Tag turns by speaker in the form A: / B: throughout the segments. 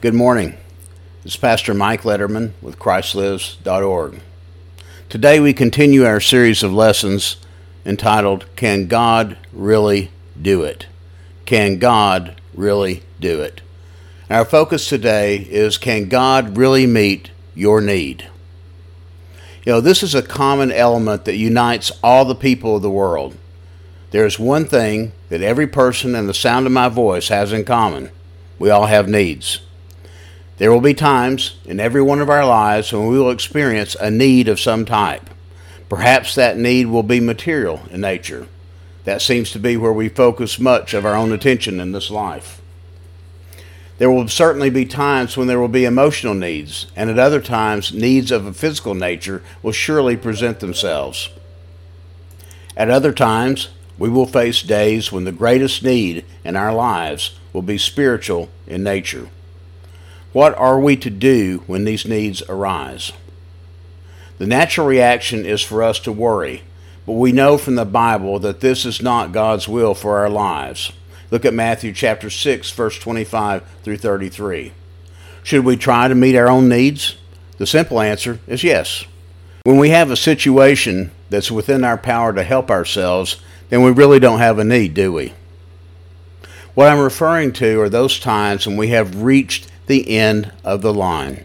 A: Good morning. This is Pastor Mike Letterman with ChristLives.org. Today we continue our series of lessons entitled Can God Really Do It? Can God Really Do It? Our focus today is Can God Really Meet Your Need? You know, this is a common element that unites all the people of the world. There is one thing that every person in the sound of my voice has in common we all have needs. There will be times in every one of our lives when we will experience a need of some type. Perhaps that need will be material in nature. That seems to be where we focus much of our own attention in this life. There will certainly be times when there will be emotional needs, and at other times, needs of a physical nature will surely present themselves. At other times, we will face days when the greatest need in our lives will be spiritual in nature. What are we to do when these needs arise? The natural reaction is for us to worry, but we know from the Bible that this is not God's will for our lives. Look at Matthew chapter 6 verse 25 through 33. Should we try to meet our own needs? The simple answer is yes. When we have a situation that's within our power to help ourselves, then we really don't have a need, do we? What I'm referring to are those times when we have reached the end of the line.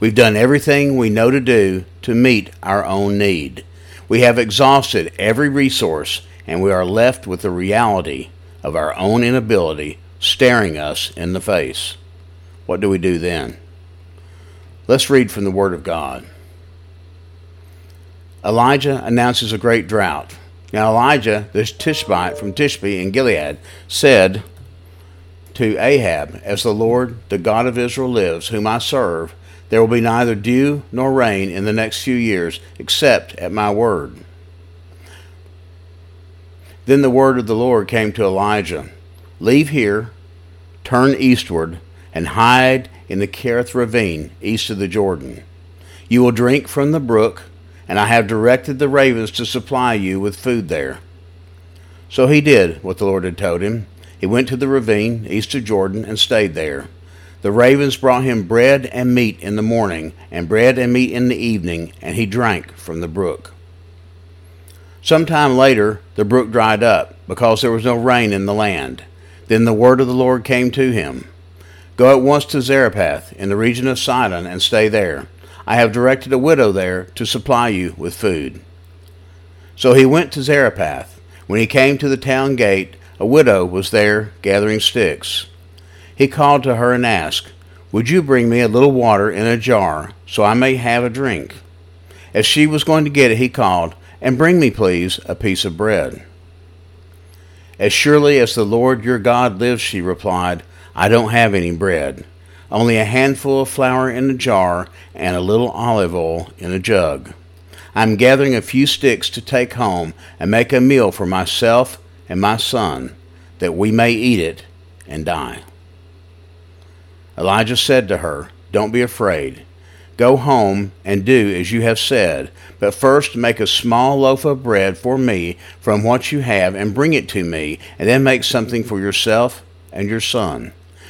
A: We've done everything we know to do to meet our own need. We have exhausted every resource and we are left with the reality of our own inability staring us in the face. What do we do then? Let's read from the Word of God. Elijah announces a great drought. Now, Elijah, the Tishbite from Tishbe in Gilead, said, to Ahab, As the Lord, the God of Israel, lives, whom I serve, there will be neither dew nor rain in the next few years, except at my word. Then the word of the Lord came to Elijah Leave here, turn eastward, and hide in the Kerith ravine east of the Jordan. You will drink from the brook, and I have directed the ravens to supply you with food there. So he did what the Lord had told him he went to the ravine east of Jordan and stayed there. The ravens brought him bread and meat in the morning, and bread and meat in the evening, and he drank from the brook. Some time later, the brook dried up, because there was no rain in the land. Then the word of the Lord came to him Go at once to Zarephath, in the region of Sidon, and stay there. I have directed a widow there to supply you with food. So he went to Zarephath. When he came to the town gate, a widow was there gathering sticks. He called to her and asked, Would you bring me a little water in a jar so I may have a drink? As she was going to get it, he called, And bring me, please, a piece of bread. As surely as the Lord your God lives, she replied, I don't have any bread, only a handful of flour in a jar and a little olive oil in a jug. I'm gathering a few sticks to take home and make a meal for myself and my son, that we may eat it and die. Elijah said to her, Don't be afraid. Go home and do as you have said, but first make a small loaf of bread for me from what you have and bring it to me, and then make something for yourself and your son.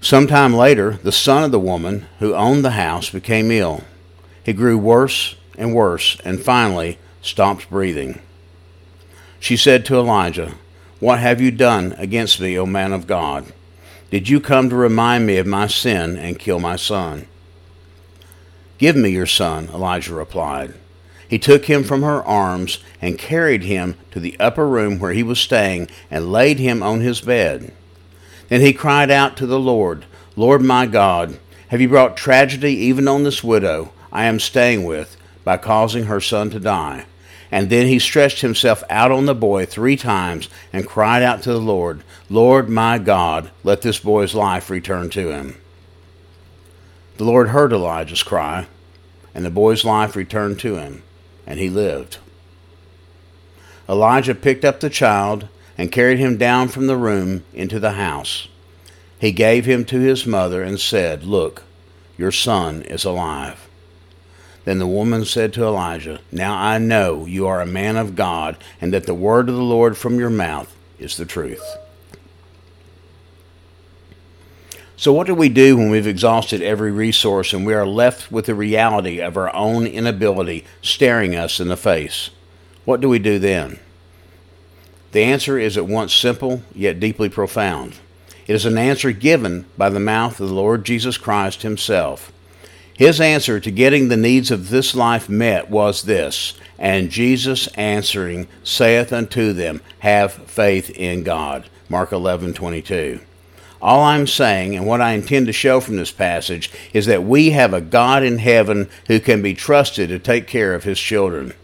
A: Some time later, the son of the woman who owned the house became ill. He grew worse and worse, and finally stopped breathing. She said to Elijah, What have you done against me, O man of God? Did you come to remind me of my sin and kill my son? Give me your son, Elijah replied. He took him from her arms and carried him to the upper room where he was staying and laid him on his bed. Then he cried out to the Lord, Lord my God, have you brought tragedy even on this widow I am staying with by causing her son to die? And then he stretched himself out on the boy three times and cried out to the Lord, Lord my God, let this boy's life return to him. The Lord heard Elijah's cry, and the boy's life returned to him, and he lived. Elijah picked up the child and carried him down from the room into the house. He gave him to his mother and said, Look, your son is alive. Then the woman said to Elijah, Now I know you are a man of God, and that the word of the Lord from your mouth is the truth. So, what do we do when we've exhausted every resource and we are left with the reality of our own inability staring us in the face? What do we do then? The answer is at once simple yet deeply profound. It is an answer given by the mouth of the Lord Jesus Christ Himself. His answer to getting the needs of this life met was this And Jesus answering saith unto them, Have faith in God. Mark 11 22. All I'm saying, and what I intend to show from this passage, is that we have a God in heaven who can be trusted to take care of his children.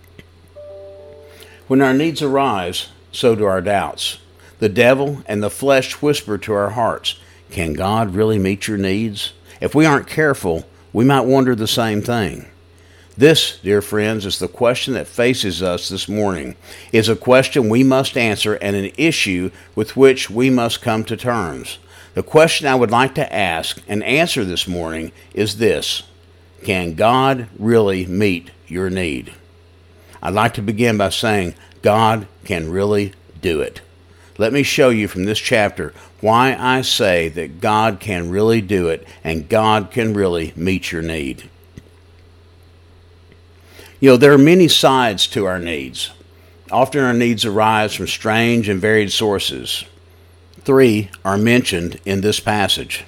A: When our needs arise, so do our doubts. The devil and the flesh whisper to our hearts, Can God really meet your needs? If we aren't careful, we might wonder the same thing. This, dear friends, is the question that faces us this morning. Is a question we must answer and an issue with which we must come to terms. The question I would like to ask and answer this morning is this Can God really meet your need? I'd like to begin by saying God can really do it. Let me show you from this chapter why I say that God can really do it and God can really meet your need. You know, there are many sides to our needs. Often our needs arise from strange and varied sources three are mentioned in this passage.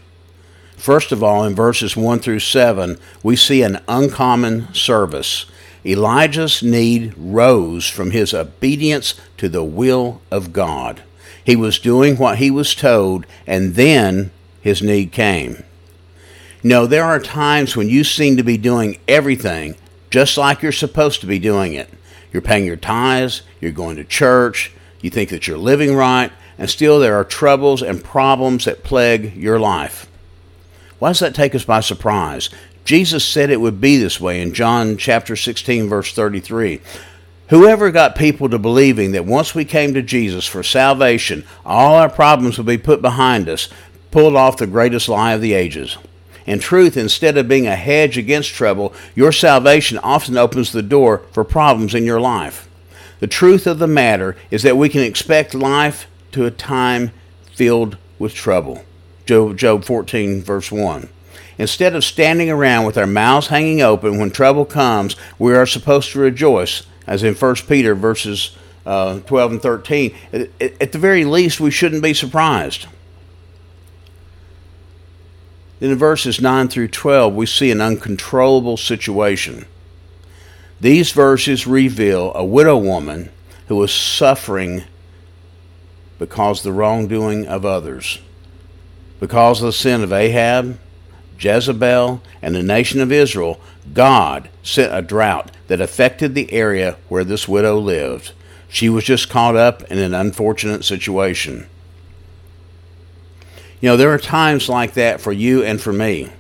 A: First of all, in verses 1 through 7, we see an uncommon service. Elijah's need rose from his obedience to the will of God. He was doing what he was told, and then his need came. No, there are times when you seem to be doing everything just like you're supposed to be doing it. You're paying your tithes, you're going to church, you think that you're living right, and still there are troubles and problems that plague your life. Why does that take us by surprise? Jesus said it would be this way in John chapter 16 verse 33. Whoever got people to believing that once we came to Jesus for salvation, all our problems would be put behind us, pulled off the greatest lie of the ages. In truth, instead of being a hedge against trouble, your salvation often opens the door for problems in your life. The truth of the matter is that we can expect life to a time filled with trouble. Job, Job 14, verse 1. Instead of standing around with our mouths hanging open when trouble comes, we are supposed to rejoice, as in 1 Peter verses uh, 12 and 13. At, at the very least, we shouldn't be surprised. In verses 9 through 12, we see an uncontrollable situation. These verses reveal a widow woman who was suffering because the wrongdoing of others. Because of the sin of Ahab, Jezebel, and the nation of Israel, God sent a drought that affected the area where this widow lived. She was just caught up in an unfortunate situation. You know, there are times like that for you and for me.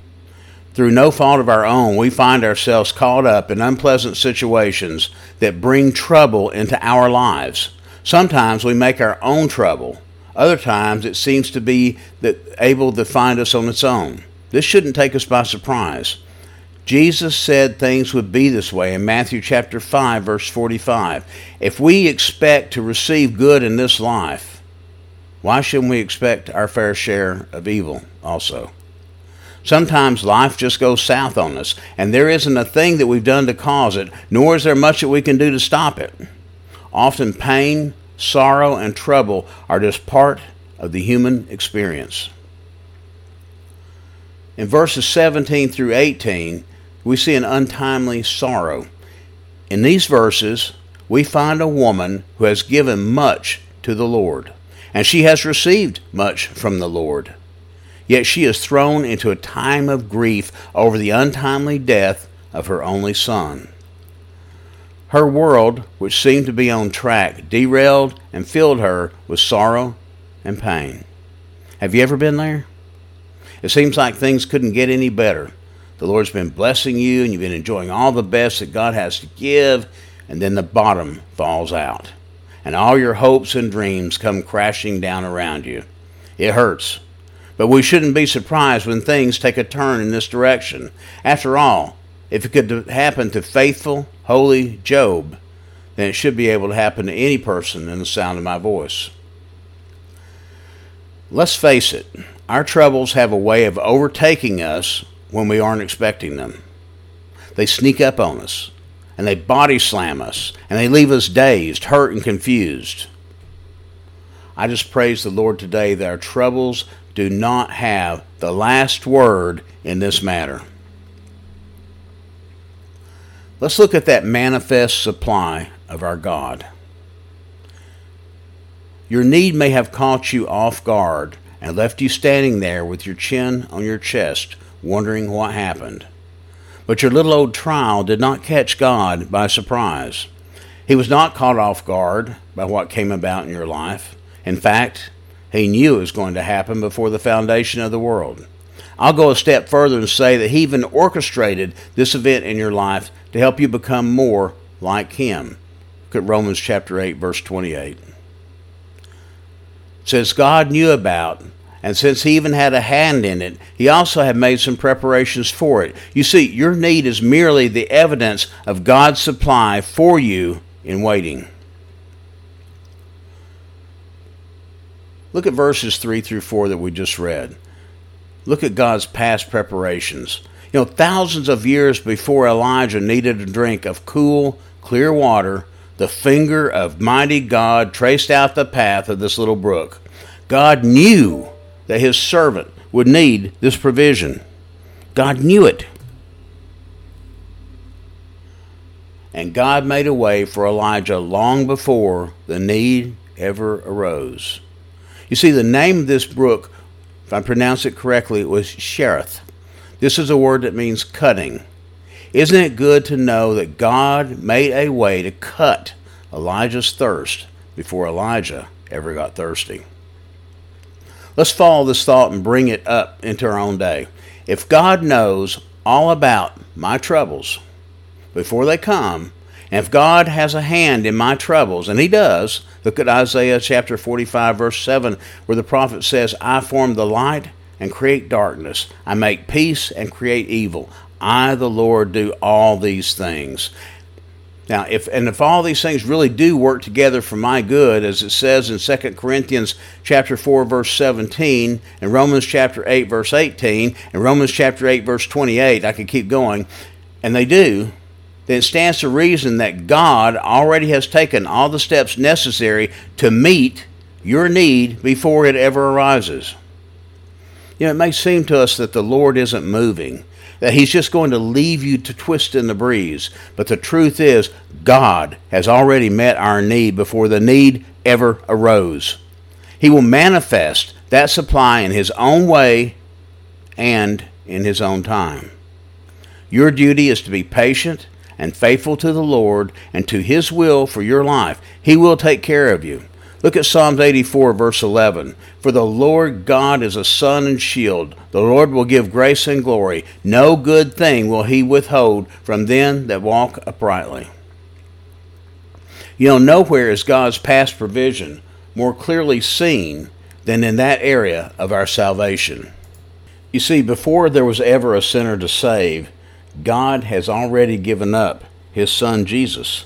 A: Through no fault of our own, we find ourselves caught up in unpleasant situations that bring trouble into our lives. Sometimes we make our own trouble. Other times it seems to be that able to find us on its own. This shouldn't take us by surprise. Jesus said things would be this way in Matthew chapter 5 verse 45. If we expect to receive good in this life, why shouldn't we expect our fair share of evil also? Sometimes life just goes south on us, and there isn't a thing that we've done to cause it, nor is there much that we can do to stop it. Often pain, sorrow, and trouble are just part of the human experience. In verses 17 through 18, we see an untimely sorrow. In these verses, we find a woman who has given much to the Lord, and she has received much from the Lord. Yet she is thrown into a time of grief over the untimely death of her only son. Her world, which seemed to be on track, derailed and filled her with sorrow and pain. Have you ever been there? It seems like things couldn't get any better. The Lord's been blessing you and you've been enjoying all the best that God has to give, and then the bottom falls out. And all your hopes and dreams come crashing down around you. It hurts. But we shouldn't be surprised when things take a turn in this direction. After all, if it could happen to faithful, holy Job, then it should be able to happen to any person in the sound of my voice. Let's face it, our troubles have a way of overtaking us when we aren't expecting them. They sneak up on us, and they body slam us, and they leave us dazed, hurt, and confused. I just praise the Lord today that our troubles do not have the last word in this matter. Let's look at that manifest supply of our God. Your need may have caught you off guard and left you standing there with your chin on your chest, wondering what happened. But your little old trial did not catch God by surprise. He was not caught off guard by what came about in your life. In fact, he knew it was going to happen before the foundation of the world. I'll go a step further and say that He even orchestrated this event in your life to help you become more like Him. Look at Romans chapter 8, verse 28. Says, God knew about, and since He even had a hand in it, He also had made some preparations for it. You see, your need is merely the evidence of God's supply for you in waiting. Look at verses 3 through 4 that we just read. Look at God's past preparations. You know, thousands of years before Elijah needed a drink of cool, clear water, the finger of mighty God traced out the path of this little brook. God knew that his servant would need this provision. God knew it. And God made a way for Elijah long before the need ever arose. You see, the name of this brook, if I pronounce it correctly, was Cherith. This is a word that means cutting. Isn't it good to know that God made a way to cut Elijah's thirst before Elijah ever got thirsty? Let's follow this thought and bring it up into our own day. If God knows all about my troubles before they come, and if God has a hand in my troubles, and He does, look at Isaiah chapter 45, verse 7, where the prophet says, I form the light and create darkness. I make peace and create evil. I, the Lord, do all these things. Now, if and if all these things really do work together for my good, as it says in 2 Corinthians chapter 4, verse 17, and Romans chapter 8, verse 18, and Romans chapter 8, verse 28, I could keep going, and they do, then it stands to reason that God already has taken all the steps necessary to meet your need before it ever arises. You know, it may seem to us that the Lord isn't moving, that He's just going to leave you to twist in the breeze. But the truth is, God has already met our need before the need ever arose. He will manifest that supply in His own way and in His own time. Your duty is to be patient and faithful to the Lord and to His will for your life, He will take care of you. Look at Psalms 84, verse 11. For the Lord God is a sun and shield. The Lord will give grace and glory. No good thing will He withhold from them that walk uprightly. You know, nowhere is God's past provision more clearly seen than in that area of our salvation. You see, before there was ever a sinner to save, God has already given up his son Jesus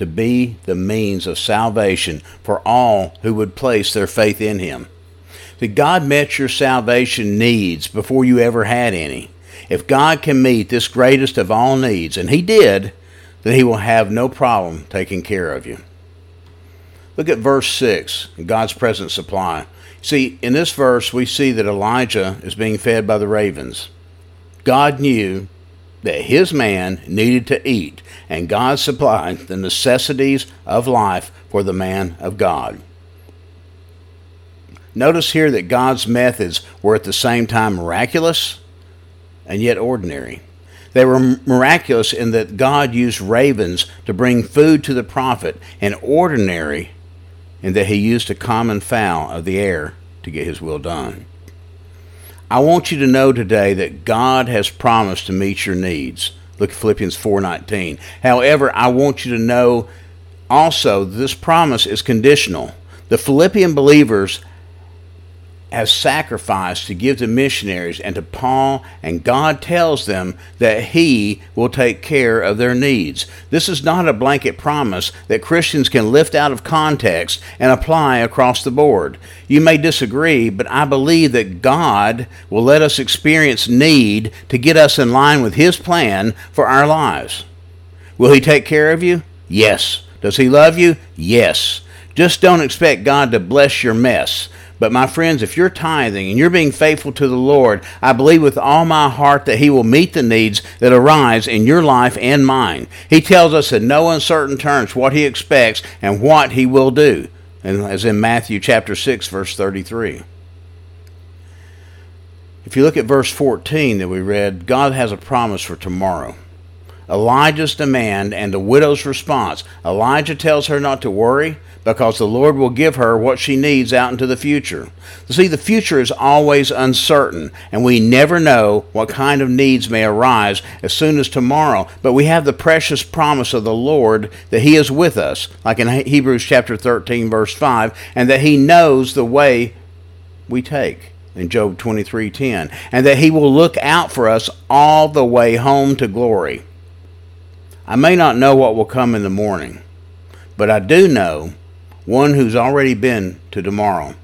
A: to be the means of salvation for all who would place their faith in him. That God met your salvation needs before you ever had any. If God can meet this greatest of all needs, and he did, then he will have no problem taking care of you. Look at verse 6, God's present supply. See, in this verse, we see that Elijah is being fed by the ravens. God knew that his man needed to eat, and God supplied the necessities of life for the man of God. Notice here that God's methods were at the same time miraculous and yet ordinary. They were miraculous in that God used ravens to bring food to the prophet, and ordinary in that he used a common fowl of the air to get his will done. I want you to know today that God has promised to meet your needs. Look at Philippians 4:19. However, I want you to know also this promise is conditional. The Philippian believers has sacrifice to give to missionaries and to Paul, and God tells them that He will take care of their needs. This is not a blanket promise that Christians can lift out of context and apply across the board. You may disagree, but I believe that God will let us experience need to get us in line with His plan for our lives. Will He take care of you? Yes. Does He love you? Yes. Just don't expect God to bless your mess. But my friends, if you're tithing and you're being faithful to the Lord, I believe with all my heart that He will meet the needs that arise in your life and mine. He tells us in no uncertain terms what He expects and what He will do, and as in Matthew chapter 6, verse 33. If you look at verse 14 that we read, God has a promise for tomorrow. Elijah's demand and the widow's response. Elijah tells her not to worry because the Lord will give her what she needs out into the future. See, the future is always uncertain, and we never know what kind of needs may arise as soon as tomorrow. But we have the precious promise of the Lord that He is with us, like in Hebrews chapter 13, verse 5, and that He knows the way we take in Job 23:10, and that He will look out for us all the way home to glory. I may not know what will come in the morning, but I do know one who's already been to tomorrow.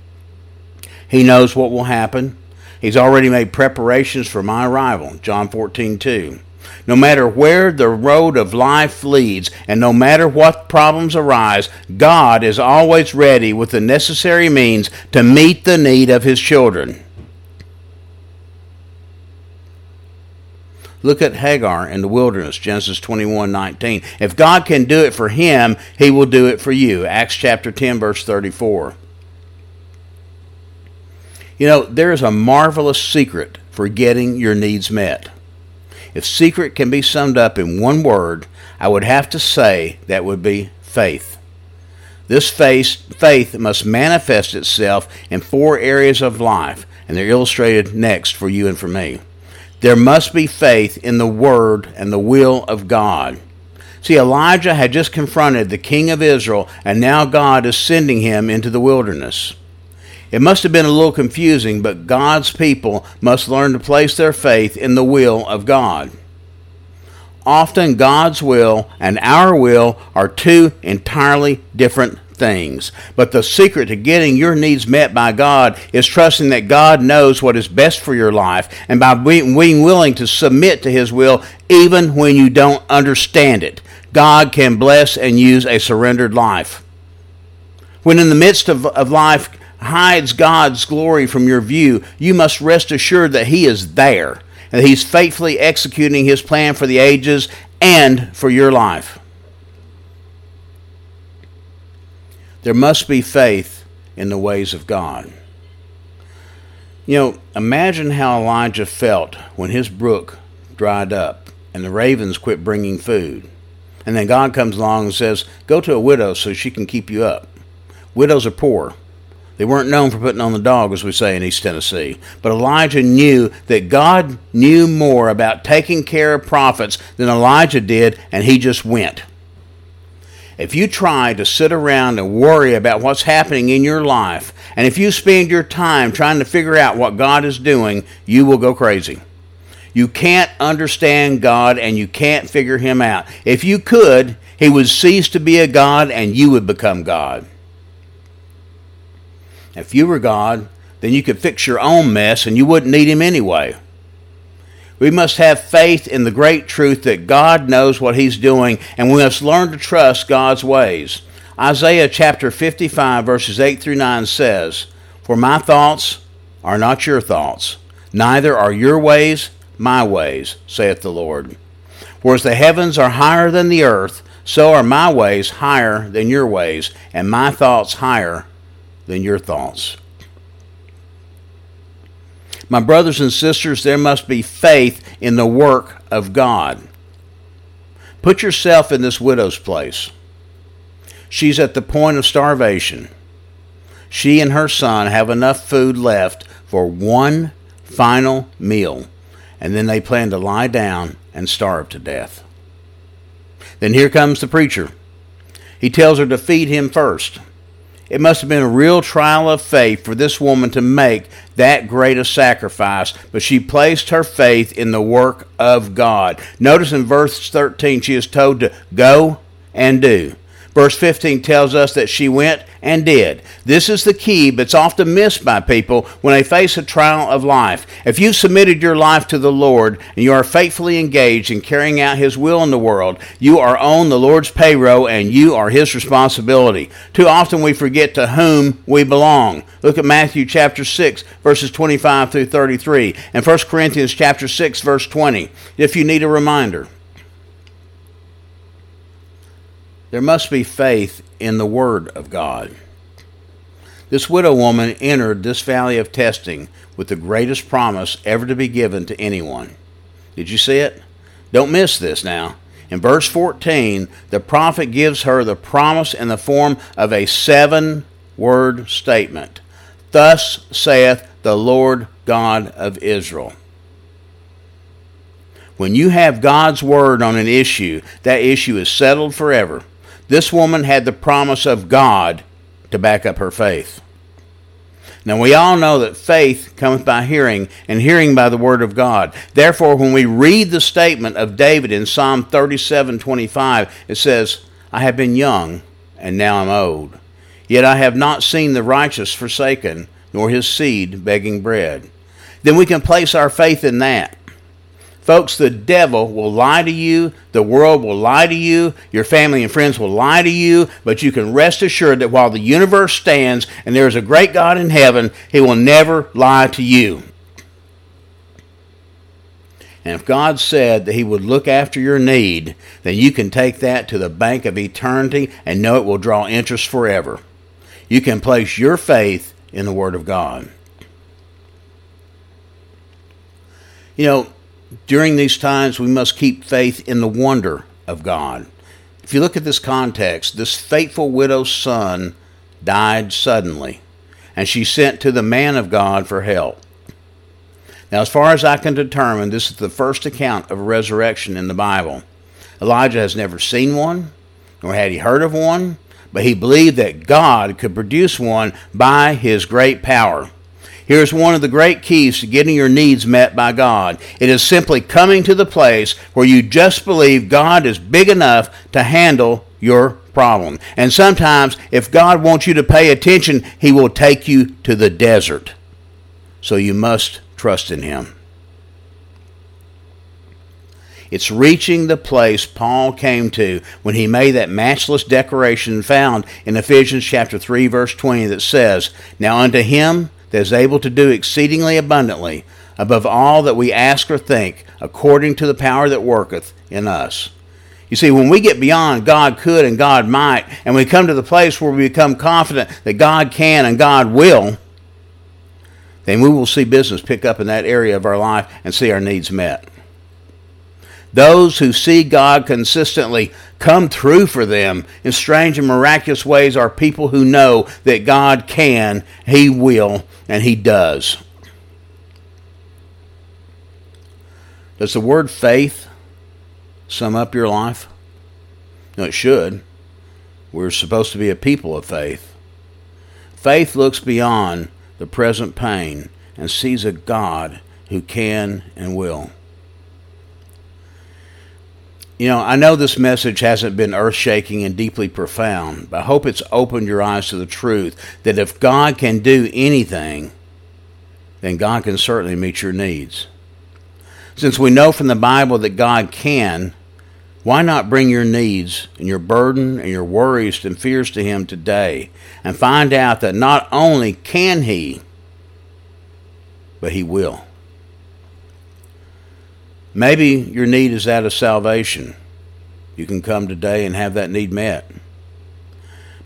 A: He knows what will happen. He's already made preparations for my arrival. John 14, 2. No matter where the road of life leads, and no matter what problems arise, God is always ready with the necessary means to meet the need of His children. Look at Hagar in the wilderness, Genesis 21 19. If God can do it for him, he will do it for you. Acts chapter 10, verse 34. You know, there is a marvelous secret for getting your needs met. If secret can be summed up in one word, I would have to say that would be faith. This faith, faith must manifest itself in four areas of life, and they're illustrated next for you and for me. There must be faith in the Word and the will of God. See, Elijah had just confronted the king of Israel, and now God is sending him into the wilderness. It must have been a little confusing, but God's people must learn to place their faith in the will of God. Often, God's will and our will are two entirely different things. But the secret to getting your needs met by God is trusting that God knows what is best for your life and by being willing to submit to His will even when you don't understand it. God can bless and use a surrendered life. When in the midst of, of life hides God's glory from your view, you must rest assured that He is there and that He's faithfully executing His plan for the ages and for your life. There must be faith in the ways of God. You know, imagine how Elijah felt when his brook dried up and the ravens quit bringing food. And then God comes along and says, Go to a widow so she can keep you up. Widows are poor. They weren't known for putting on the dog, as we say in East Tennessee. But Elijah knew that God knew more about taking care of prophets than Elijah did, and he just went. If you try to sit around and worry about what's happening in your life, and if you spend your time trying to figure out what God is doing, you will go crazy. You can't understand God and you can't figure Him out. If you could, He would cease to be a God and you would become God. If you were God, then you could fix your own mess and you wouldn't need Him anyway. We must have faith in the great truth that God knows what He's doing, and we must learn to trust God's ways. Isaiah chapter 55, verses 8 through 9 says, For my thoughts are not your thoughts, neither are your ways my ways, saith the Lord. For as the heavens are higher than the earth, so are my ways higher than your ways, and my thoughts higher than your thoughts. My brothers and sisters, there must be faith in the work of God. Put yourself in this widow's place. She's at the point of starvation. She and her son have enough food left for one final meal, and then they plan to lie down and starve to death. Then here comes the preacher. He tells her to feed him first. It must have been a real trial of faith for this woman to make that great a sacrifice, but she placed her faith in the work of God. Notice in verse 13, she is told to go and do. Verse 15 tells us that she went and did. This is the key, but it's often missed by people when they face a trial of life. If you've submitted your life to the Lord and you are faithfully engaged in carrying out His will in the world, you are on the Lord's payroll and you are His responsibility. Too often we forget to whom we belong. Look at Matthew chapter 6, verses 25 through 33, and 1 Corinthians chapter 6, verse 20, if you need a reminder. There must be faith in the Word of God. This widow woman entered this valley of testing with the greatest promise ever to be given to anyone. Did you see it? Don't miss this now. In verse 14, the prophet gives her the promise in the form of a seven word statement Thus saith the Lord God of Israel. When you have God's word on an issue, that issue is settled forever. This woman had the promise of God to back up her faith. Now we all know that faith cometh by hearing, and hearing by the word of God. Therefore, when we read the statement of David in Psalm 37:25, it says, "I have been young, and now I am old, yet I have not seen the righteous forsaken, nor his seed begging bread." Then we can place our faith in that. Folks, the devil will lie to you, the world will lie to you, your family and friends will lie to you, but you can rest assured that while the universe stands and there is a great God in heaven, he will never lie to you. And if God said that He would look after your need, then you can take that to the bank of eternity and know it will draw interest forever. You can place your faith in the Word of God. You know, during these times, we must keep faith in the wonder of God. If you look at this context, this faithful widow's son died suddenly, and she sent to the man of God for help. Now, as far as I can determine, this is the first account of a resurrection in the Bible. Elijah has never seen one, nor had he heard of one, but he believed that God could produce one by his great power. Here's one of the great keys to getting your needs met by God. It is simply coming to the place where you just believe God is big enough to handle your problem. And sometimes, if God wants you to pay attention, He will take you to the desert. So you must trust in Him. It's reaching the place Paul came to when he made that matchless declaration found in Ephesians chapter 3 verse 20 that says, "Now unto him that is able to do exceedingly abundantly above all that we ask or think, according to the power that worketh in us. You see, when we get beyond God could and God might, and we come to the place where we become confident that God can and God will, then we will see business pick up in that area of our life and see our needs met. Those who see God consistently come through for them in strange and miraculous ways are people who know that God can, He will, and He does. Does the word faith sum up your life? No, it should. We're supposed to be a people of faith. Faith looks beyond the present pain and sees a God who can and will. You know, I know this message hasn't been earth shaking and deeply profound, but I hope it's opened your eyes to the truth that if God can do anything, then God can certainly meet your needs. Since we know from the Bible that God can, why not bring your needs and your burden and your worries and fears to Him today and find out that not only can He, but He will? Maybe your need is that of salvation. You can come today and have that need met.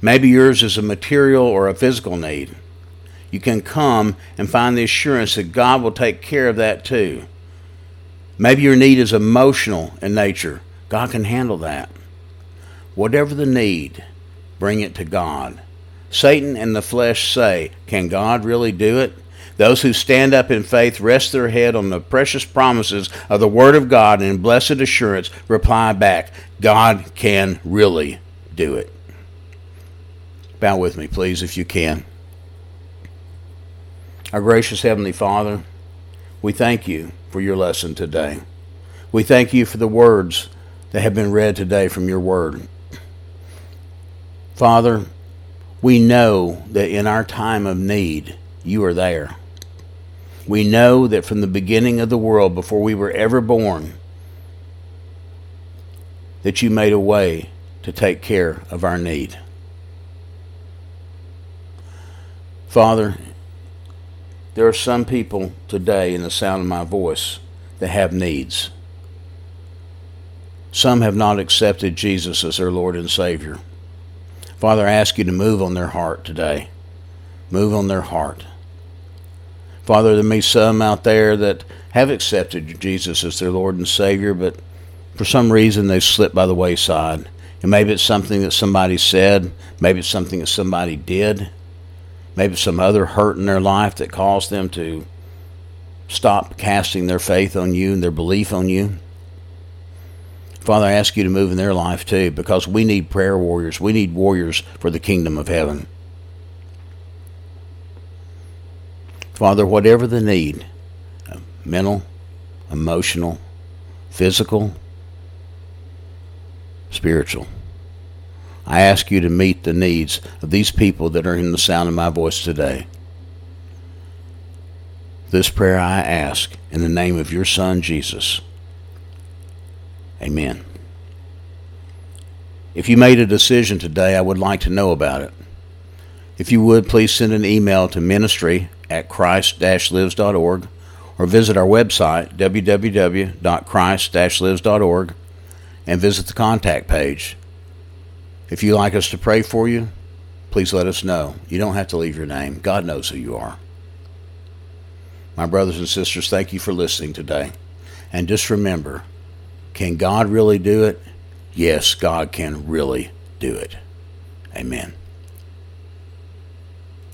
A: Maybe yours is a material or a physical need. you can come and find the assurance that God will take care of that too. Maybe your need is emotional in nature. God can handle that. Whatever the need, bring it to God. Satan and the flesh say, Can God really do it? Those who stand up in faith rest their head on the precious promises of the Word of God and in blessed assurance reply back, God can really do it. Bow with me, please, if you can. Our gracious Heavenly Father, we thank you for your lesson today. We thank you for the words that have been read today from your Word. Father, we know that in our time of need, you are there. We know that from the beginning of the world, before we were ever born, that you made a way to take care of our need. Father, there are some people today in the sound of my voice that have needs. Some have not accepted Jesus as their Lord and Savior. Father, I ask you to move on their heart today. Move on their heart. Father, there may be some out there that have accepted Jesus as their Lord and Savior, but for some reason they've slipped by the wayside. And maybe it's something that somebody said, maybe it's something that somebody did, maybe some other hurt in their life that caused them to stop casting their faith on you and their belief on you. Father, I ask you to move in their life too, because we need prayer warriors. We need warriors for the kingdom of heaven. Father, whatever the need uh, mental, emotional, physical, spiritual. I ask you to meet the needs of these people that are in the sound of my voice today. This prayer I ask in the name of your Son, Jesus. Amen. If you made a decision today, I would like to know about it. If you would, please send an email to ministry at christ-lives.org or visit our website, www.christ-lives.org, and visit the contact page. If you'd like us to pray for you, please let us know. You don't have to leave your name. God knows who you are. My brothers and sisters, thank you for listening today. And just remember, can God really do it? Yes, God can really do it. Amen.